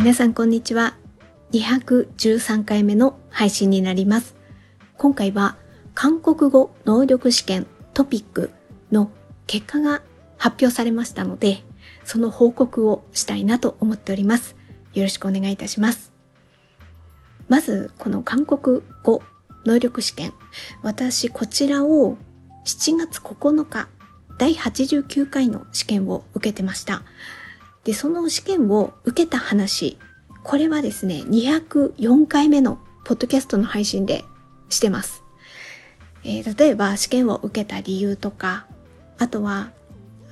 皆さんこんにちは。213回目の配信になります。今回は韓国語能力試験トピックの結果が発表されましたので、その報告をしたいなと思っております。よろしくお願いいたします。まず、この韓国語能力試験。私、こちらを7月9日、第89回の試験を受けてました。で、その試験を受けた話、これはですね、204回目のポッドキャストの配信でしてます。えー、例えば試験を受けた理由とか、あとは、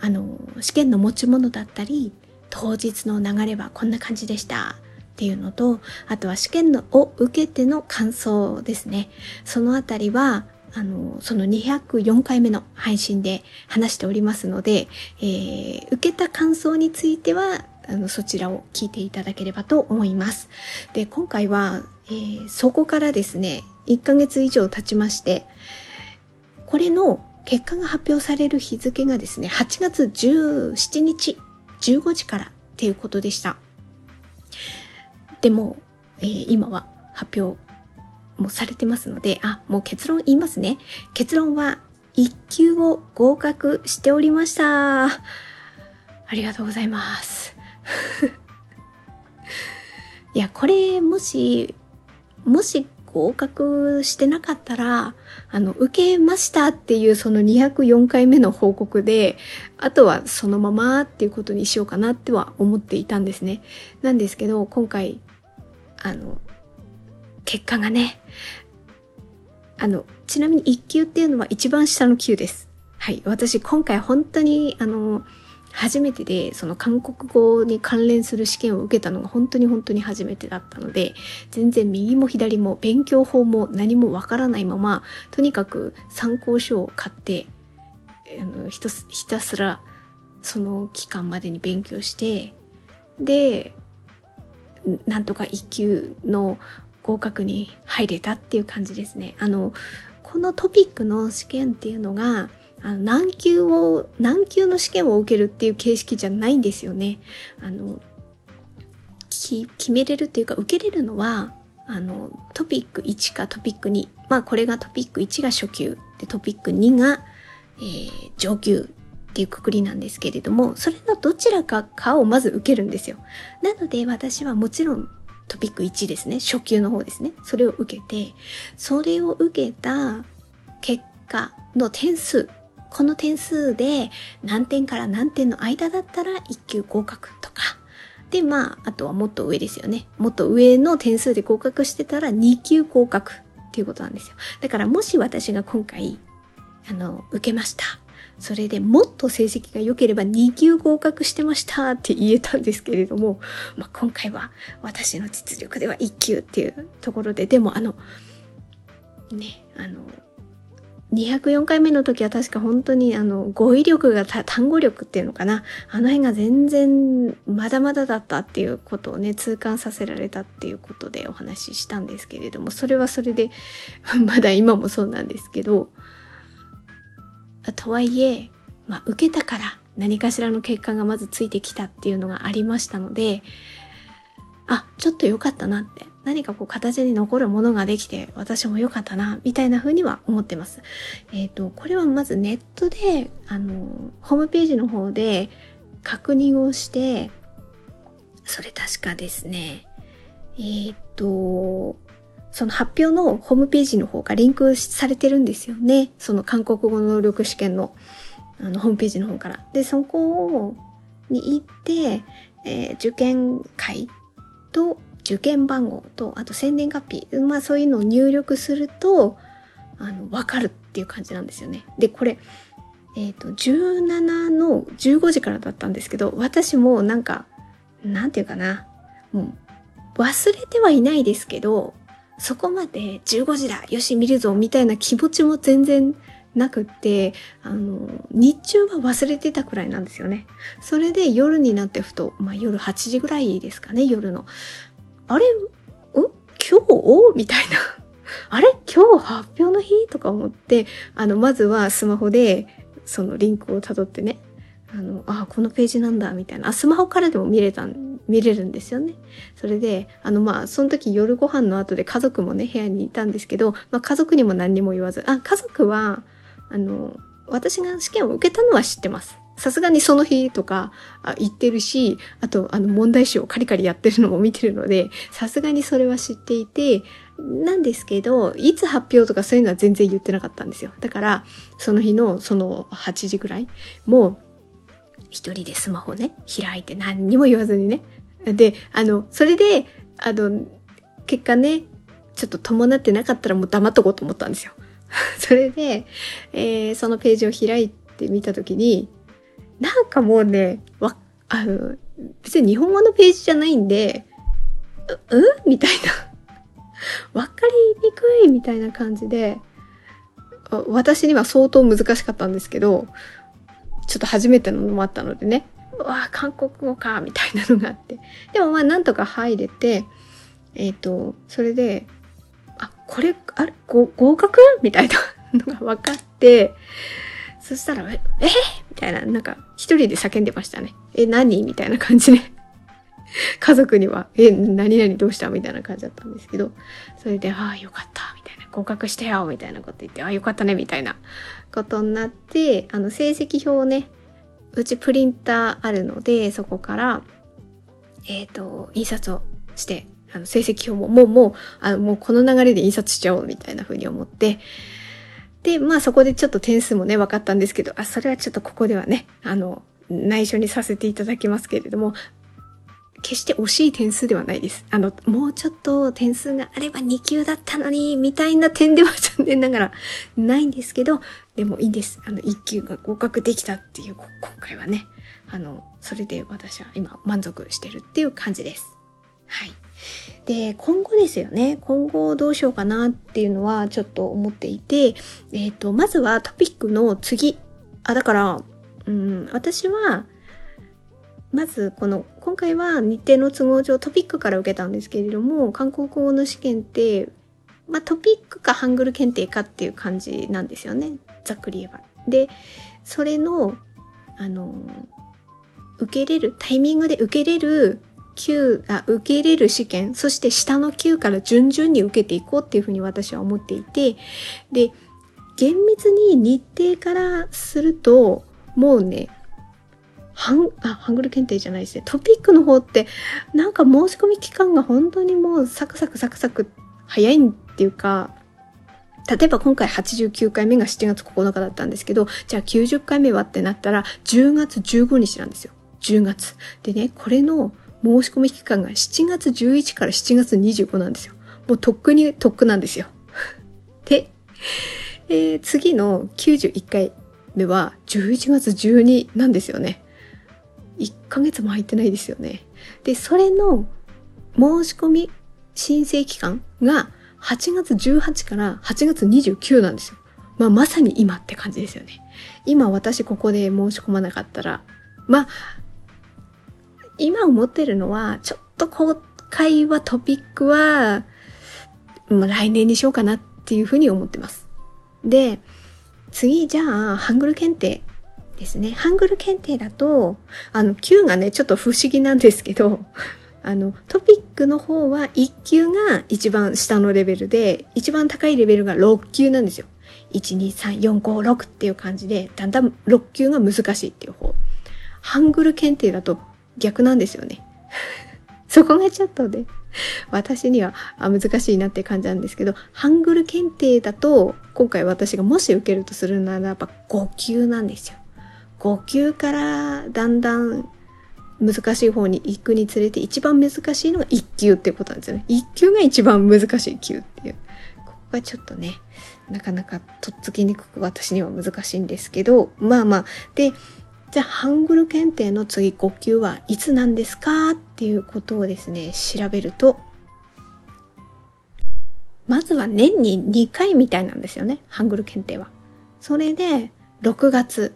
あの、試験の持ち物だったり、当日の流れはこんな感じでしたっていうのと、あとは試験のを受けての感想ですね。そのあたりは、あの、その204回目の配信で話しておりますので、えー、受けた感想については、あの、そちらを聞いていただければと思います。で、今回は、えー、そこからですね、1ヶ月以上経ちまして、これの結果が発表される日付がですね、8月17日、15時からっていうことでした。でも、えー、今は発表もされてますので、あ、もう結論言いますね。結論は1級を合格しておりました。ありがとうございます。いや、これもし、もし合格してなかったら、あの、受けましたっていうその204回目の報告で、あとはそのままっていうことにしようかなっては思っていたんですね。なんですけど、今回、あの、結果がね、あの、ちなみに1級っていうのは一番下の級です。はい。私今回本当に、あの、初めてで、その韓国語に関連する試験を受けたのが本当に本当に初めてだったので、全然右も左も勉強法も何もわからないまま、とにかく参考書を買って、あのひたすらその期間までに勉強して、で、なんとか1級の合格に入れたっていう感じですね。あの、このトピックの試験っていうのが、あの難級を、難級の試験を受けるっていう形式じゃないんですよね。あの、決めれるっていうか、受けれるのは、あの、トピック1かトピック2。まあ、これがトピック1が初級。で、トピック2が、えー、上級っていうくくりなんですけれども、それのどちらかかをまず受けるんですよ。なので、私はもちろんトピック1ですね。初級の方ですね。それを受けて、それを受けた結果の点数、この点数で何点から何点の間だったら1級合格とか、で、まあ、あとはもっと上ですよね。もっと上の点数で合格してたら2級合格っていうことなんですよ。だからもし私が今回、あの、受けました。それでもっと成績が良ければ2級合格してましたって言えたんですけれども、まあ、今回は私の実力では1級っていうところで、でもあの、ね、あの、204回目の時は確か本当にあの語彙力が単語力っていうのかなあの辺が全然まだまだだったっていうことをね痛感させられたっていうことでお話ししたんですけれどもそれはそれで まだ今もそうなんですけどとはいえ、まあ、受けたから何かしらの結果がまずついてきたっていうのがありましたので、あ、ちょっと良かったなって、何かこう形に残るものができて私も良かったな、みたいな風には思ってます。えっ、ー、と、これはまずネットで、あの、ホームページの方で確認をして、それ確かですね、えっ、ー、と、その発表のホームページの方がリンクされてるんですよね。その韓国語能力試験のあのホームページの方から。で、そこに行って、えー、受験会と受験番号と、あと宣伝カピー、まあそういうのを入力すると、あの、わかるっていう感じなんですよね。で、これ、えっ、ー、と、17の15時からだったんですけど、私もなんか、なんていうかな、もう、忘れてはいないですけど、そこまで15時だよし見るぞみたいな気持ちも全然なくって、あの、日中は忘れてたくらいなんですよね。それで夜になってふと、まあ夜8時ぐらいですかね、夜の。あれん今日？みたいな。あれ？今日発表の日？とか思って、あの、まずはスマホで、そのリンクを辿ってね、あの、あ、このページなんだ、みたいな。あ、スマホからでも見れたん見れるんですよね。それで、あのまあ、その時夜ご飯の後で家族もね、部屋にいたんですけど、まあ家族にも何にも言わず、あ、家族は、あの、私が試験を受けたのは知ってます。さすがにその日とか言ってるし、あとあの問題集をカリカリやってるのも見てるので、さすがにそれは知っていて、なんですけど、いつ発表とかそういうのは全然言ってなかったんですよ。だから、その日のその8時ぐらい、もう一人でスマホね、開いて何にも言わずにね。で、あの、それで、あの、結果ね、ちょっと伴ってなかったらもう黙っとこうと思ったんですよ。それで、えー、そのページを開いてみたときに、なんかもうね、わ、あの、別に日本語のページじゃないんで、う、うん？みたいな。わかりにくいみたいな感じで、私には相当難しかったんですけど、ちょっと初めてのもあったのでね、うわ韓国語か、みたいなのがあって。でもまあなんとか入れて、えっ、ー、と、それで、あ、これ、あれ、合格？みたいなのが分かって、そしたら、え、え？みたいな、なんか、一人で叫んでましたね。え、何？みたいな感じで。家族には、え、何々どうした？みたいな感じだったんですけど、それで、ああ、よかった、みたいな、合格してよ、みたいなこと言って、ああ、よかったね、みたいなことになって、あの、成績表をね、うちプリンターあるので、そこから、えっ、ー、と、印刷をして、あの、成績表も、もう、もう、あの、もうこの流れで印刷しちゃおう、みたいな風に思って、で、まあそこでちょっと点数もね、分かったんですけど、あ、それはちょっとここではね、あの、内緒にさせていただきますけれども、決して惜しい点数ではないです。あの、もうちょっと点数があれば2級だったのに、みたいな点では残念ながらないんですけど、でもいいんです。あの、1級が合格できたっていう、今回はね、あの、それで私は今満足してるっていう感じです。はい。で、今後ですよね。今後どうしようかなっていうのはちょっと思っていて、えっ、ー、と、まずはトピックの次。あ、だから、うん、私は、まずこの今回は日程の都合上トピックから受けたんですけれども韓国語の試験って、まあ、トピックかハングル検定かっていう感じなんですよねざっくり言えば。でそれのあの受けれるタイミングで受けれる級あ受け入れる試験そして下の級から順々に受けていこうっていうふうに私は思っていてで厳密に日程からするともうねハンあハングル検定じゃないですねトピックの方ってなんか申し込み期間が本当にもうサクサクサクサク早いっていうか例えば今回89回目が7月9日だったんですけど、じゃあ90回目はってなったら10月15日なんですよ。10月。でね、これの申し込み期間が7月11から7月25なんですよ。もうとっくにとっくなんですよ。で、えー、次の91回目は11月12なんですよね。1ヶ月も入ってないですよね。で、それの申し込み申請期間が8月18から8月29なんですよ。まあまさに今って感じですよね。今私ここで申し込まなかったら、まあ今思ってるのは、ちょっと今回はトピックは、まあ、来年にしようかなっていうふうに思ってます。で、次、じゃあ、ハングル検定ですね。ハングル検定だと、あの、Q がね、ちょっと不思議なんですけど、あの、トピックの方は1級が一番下のレベルで、一番高いレベルが6級なんですよ。1、2、3、4、5、6っていう感じで、だんだん6級が難しいっていう方。ハングル検定だと逆なんですよね。そこがちょっとね、私には難しいなって感じなんですけど、ハングル検定だと、今回私がもし受けるとするならば5級なんですよ。5級からだんだん難しい方に行くにつれて一番難しいのが1級っていうことなんですよね。1級が一番難しい級っていう。ここがちょっとね、なかなかとっつきにくく私には難しいんですけど、まあまあ。で、じゃあ、ハングル検定の次5級はいつなんですかっていうことをですね、調べると、まずは年に2回みたいなんですよね、ハングル検定は。それで、6月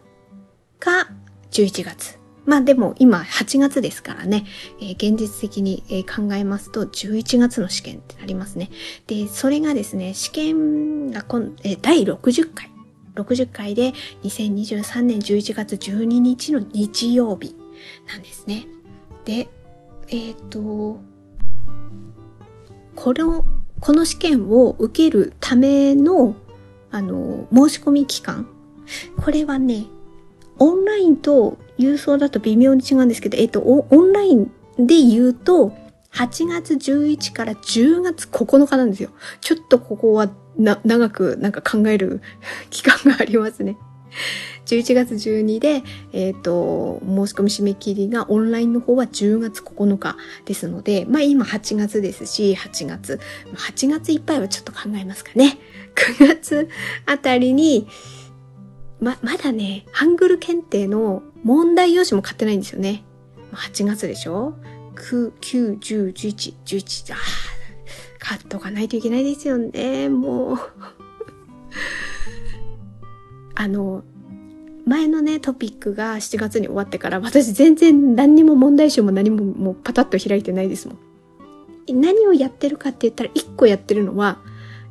か11月。まあでも今8月ですからね、えー、現実的に、考えますと11月の試験ってなりますね。で、それがですね、試験が今、えー、第60回。60回で2023年11月12日の日曜日なんですね。で、えっ、ー、と、この、この試験を受けるための、あの、申し込み期間。これはね、オンラインと郵送だと微妙に違うんですけど、えっ、と、オンラインで言うと、8月11から10月9日なんですよ。ちょっとここはな、長くなんか考える 期間がありますね。11月12で、えっ、ー、と、申し込み締め切りがオンラインの方は10月9日ですので、まあ今8月ですし、8月、8月いっぱいはちょっと考えますかね。9月あたりに、ま、まだね、ハングル検定の問題用紙も買ってないんですよね。8月でしょ ?9、9、10、11、11、あ買っとかないといけないですよね、もう。あの、前のね、トピックが7月に終わってから、私全然何にも問題集も何ももうパタッと開いてないですもん。何をやってるかって言ったら、1個やってるのは、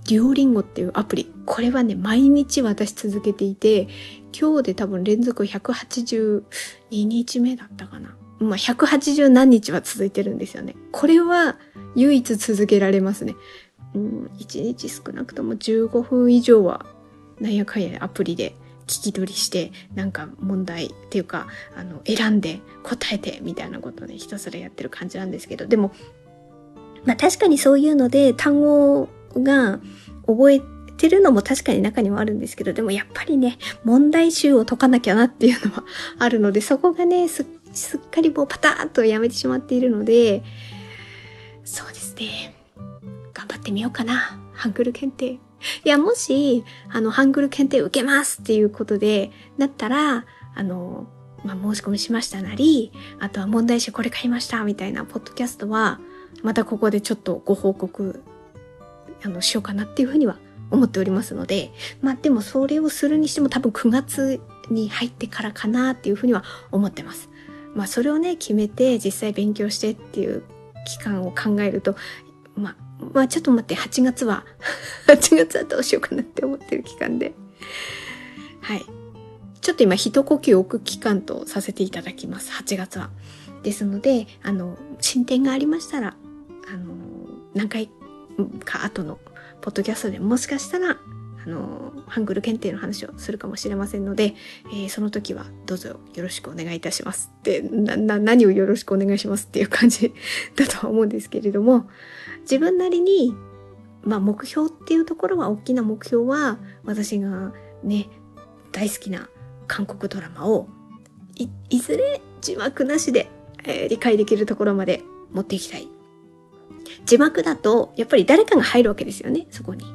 デュオリンゴっていうアプリ。これはね、毎日私続けていて、今日で多分連続182日目だったかな。まあ、180何日は続いてるんですよね。これは唯一続けられますね。うん、1日少なくとも15分以上は、なんやかんやアプリで聞き取りして、なんか問題っていうか、あの、選んで答えてみたいなことをね、ひたすらやってる感じなんですけど、でも、まあ確かにそういうので単語が覚えてるのも確かに中にはあるんですけど、でもやっぱりね、問題集を解かなきゃなっていうのはあるので、そこがね、すすっかりもうパターンとやめてしまっているので、そうですね。頑張ってみようかな。ハングル検定。いや、もし、あの、ハングル検定受けますっていうことで、なったら、あの、まあ、申し込みしましたなり、あとは問題集これ買いましたみたいなポッドキャストは、またここでちょっとご報告、あの、しようかなっていうふうには思っておりますので、まあ、でもそれをするにしても多分9月に入ってからかなっていうふうには思ってます。まあ、それをね、決めて実際勉強してっていう期間を考えると、まあ、まあちょっと待って、8月は 8月はどうしようかなって思ってる期間で。はい。ちょっと今一呼吸置く期間とさせていただきます。8月は。ですので、あの、進展がありましたら、あの、何回か後のポッドキャストでもしかしたら、あの、ハングル検定の話をするかもしれませんので、えー、その時はどうぞよろしくお願いいたしますって、な、な、何をよろしくお願いしますっていう感じだとは思うんですけれども、自分なりに、まあ目標っていうところは、大きな目標は、私がね、大好きな韓国ドラマを、い、いずれ字幕なしで、えー、理解できるところまで持っていきたい。字幕だと、やっぱり誰かが入るわけですよね、そこに。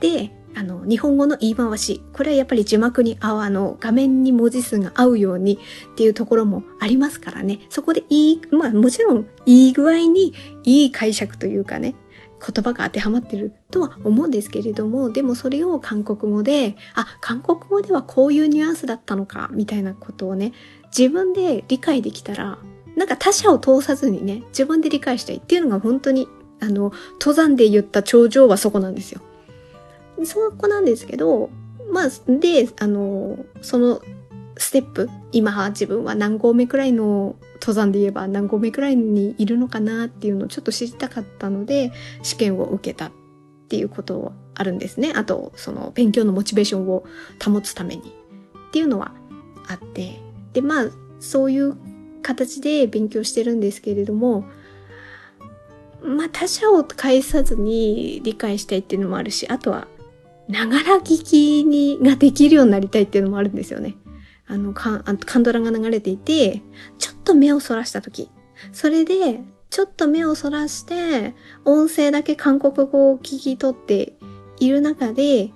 で、あの、日本語の言い回し。これはやっぱり字幕に合う、あの、画面に文字数が合うようにっていうところもありますからね。そこでいい、まあもちろんいい具合にいい解釈というかね、言葉が当てはまってるとは思うんですけれども、でもそれを韓国語で、あ、韓国語ではこういうニュアンスだったのか、みたいなことをね、自分で理解できたら、なんか他者を通さずにね、自分で理解したいっていうのが本当に、あの、登山で言った頂上はそこなんですよ。そこなんですけど、まあ、で、あの、そのステップ、今自分は何合目くらいの登山で言えば何合目くらいにいるのかなっていうのをちょっと知りたかったので、試験を受けたっていうことはあるんですね。あと、その勉強のモチベーションを保つためにっていうのはあって、で、まあ、そういう形で勉強してるんですけれども、まあ他者を介さずに理解したいっていうのもあるし、あとはながら聞きに、ができるようになりたいっていうのもあるんですよね。あの、カンドラが流れていて、ちょっと目をそらした時。それで、ちょっと目をそらして、音声だけ韓国語を聞き取っている中で、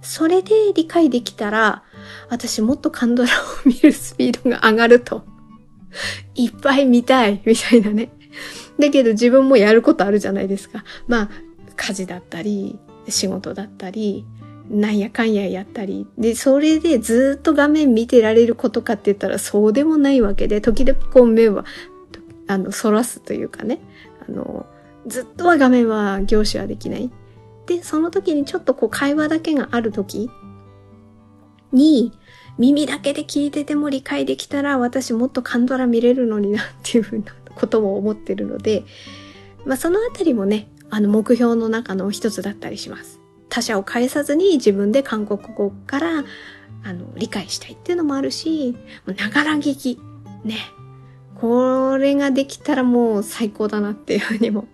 それで理解できたら、私もっとカンドラを見るスピードが上がると。いっぱい見たい、みたいなね。だけど自分もやることあるじゃないですか。まあ、家事だったり、仕事だったり、なんやかんややったり。で、それでずっと画面見てられることかって言ったらそうでもないわけで、時々こう目は、あの、反らすというかね。あの、ずっとは画面は凝視はできない。で、その時にちょっとこう会話だけがある時に、耳だけで聞いてても理解できたら私もっとカンドラ見れるのになっていうふうなことも思ってるので、まあそのあたりもね、あの目標の中の一つだったりします。他者を介さずに自分で韓国語からあの理解したいっていうのもあるし、ながら聞き。ね。これができたらもう最高だなっていうふうにも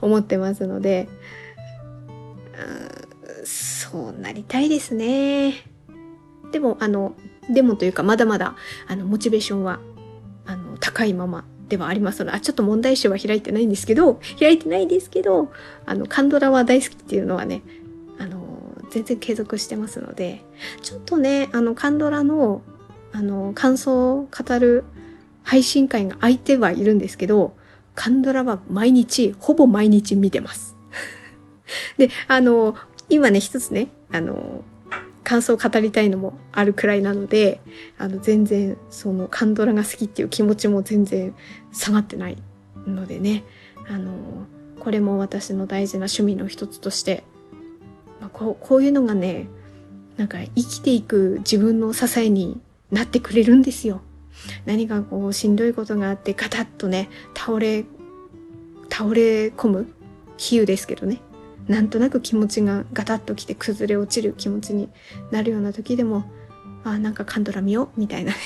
思ってますので、うんそうなりたいですね。でも、あの、でもというか、まだまだ、あの、モチベーションは、あの、高いままではありますので、あ、ちょっと問題集は開いてないんですけど、開いてないですけど、あの、カンドラは大好きっていうのはね、あの、全然継続してますので、ちょっとね、あの、カンドラの、あの、感想を語る配信会が空いてはいるんですけど、カンドラは毎日、ほぼ毎日見てます。で、あの、今ね、一つね、あの、感想を語りたいのもあるくらいなので、あの、全然、その、カンドラが好きっていう気持ちも全然下がってないのでね、あの、これも私の大事な趣味の一つとして、まあ、こう、こういうのがね、なんか生きていく自分の支えになってくれるんですよ。何かこうしんどいことがあってガタッとね、倒れ、倒れ込む比喩ですけどね。なんとなく気持ちがガタッときて崩れ落ちる気持ちになるような時でも、あ、なんかカンドラ見ようみたいなね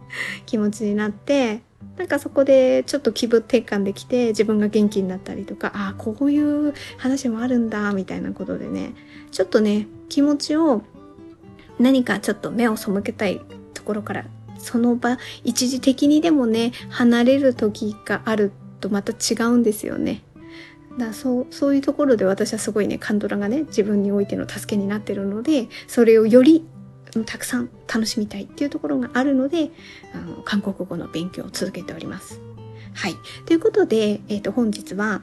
気持ちになって、なんかそこでちょっと気分転換できて自分が元気になったりとか、ああ、こういう話もあるんだ、みたいなことでね、ちょっとね、気持ちを何かちょっと目を背けたいところから、その場、一時的にでもね、離れる時があるとまた違うんですよね。だそうそういうところで私はすごいねカンドラがね自分においての助けになってるのでそれをよりたくさん楽しみたいっていうところがあるのであの韓国語の勉強を続けております。はい。ということで、えっ、ー、と本日は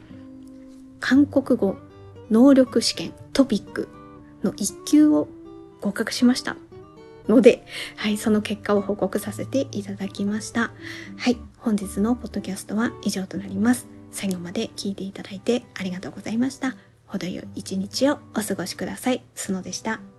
韓国語能力試験トピックの1級を合格しました。ので、はい、その結果を報告させていただきました。はい、本日のポッドキャストは以上となります。最後まで聞いていただいてありがとうございました。程よい一日をお過ごしください。すのでした。